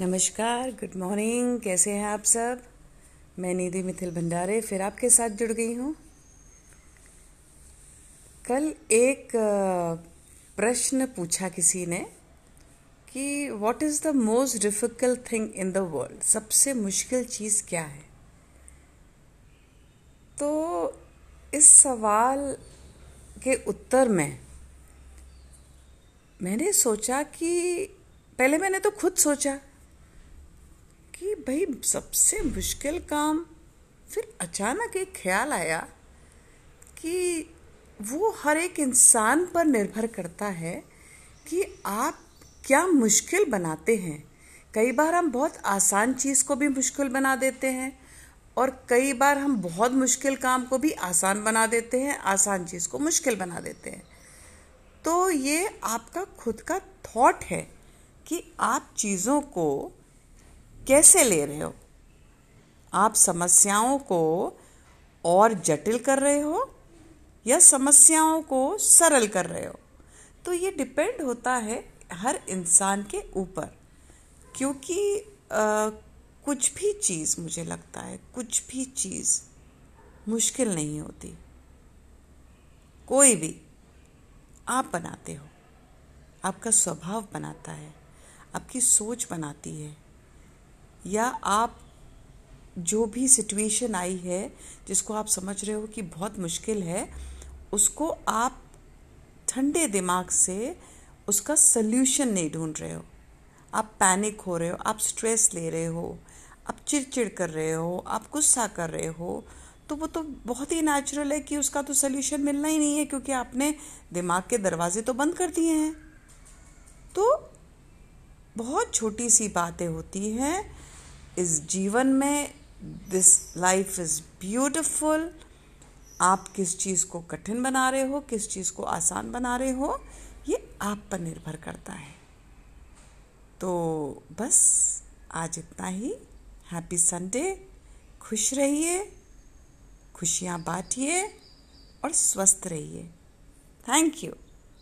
नमस्कार good morning कैसे हैं आप सब? मैं निधि मिथिल भंडारे, फिर आपके साथ जुड़ गई हूँ। कल एक प्रश्न पूछा किसी ने कि what is the most difficult thing in the world सबसे मुश्किल चीज़ क्या है? तो इस सवाल के उत्तर में मैंने सोचा कि पहले मैंने तो खुद सोचा भाई, सबसे मुश्किल काम। फिर अचानक एक ख्याल आया कि वो हर एक इंसान पर निर्भर करता है कि आप क्या मुश्किल बनाते हैं। कई बार हम बहुत आसान चीज़ को भी मुश्किल बना देते हैं और कई बार हम बहुत मुश्किल काम को भी आसान बना देते हैं, आसान चीज़ को मुश्किल बना देते हैं। तो ये आपका खुद का थॉट है कि आप चीज़ों को कैसे ले रहे हो? आप समस्याओं को और जटिल कर रहे हो या समस्याओं को सरल कर रहे हो? तो ये डिपेंड होता है हर इंसान के ऊपर क्योंकि आ, कुछ भी चीज़ मुझे लगता है कुछ भी चीज़ मुश्किल नहीं होती। कोई भी आप बनाते हो आपका स्वभाव बनाता है आपकी सोच बनाती है। या आप जो भी सिचुएशन आई है, जिसको आप समझ रहे हो कि बहुत मुश्किल है, उसको आप ठंडे दिमाग से उसका सल्यूशन नहीं ढूंढ रहे हो। आप पैनिक हो रहे हो, आप स्ट्रेस ले रहे हो, आप चिड़चिड़ कर रहे हो, आप गुस्सा कर रहे हो तो वो तो बहुत ही नेचुरल है कि उसका तो सल्यूशन मिलना ही नहीं है, क्योंकि आपने दिमाग के दरवाजे तो बंद कर दिए हैं। तो बहुत छोटी सी बातें होती हैं इस जीवन में दिस लाइफ इज़ ब्यूटिफुल आप किस चीज़ को कठिन बना रहे हो, किस चीज़ को आसान बना रहे हो, ये आप पर निर्भर करता है। तो बस, आज इतना ही। हैप्पी संडे खुश रहिए, खुशियाँ बांटिए और स्वस्थ रहिए। Thank you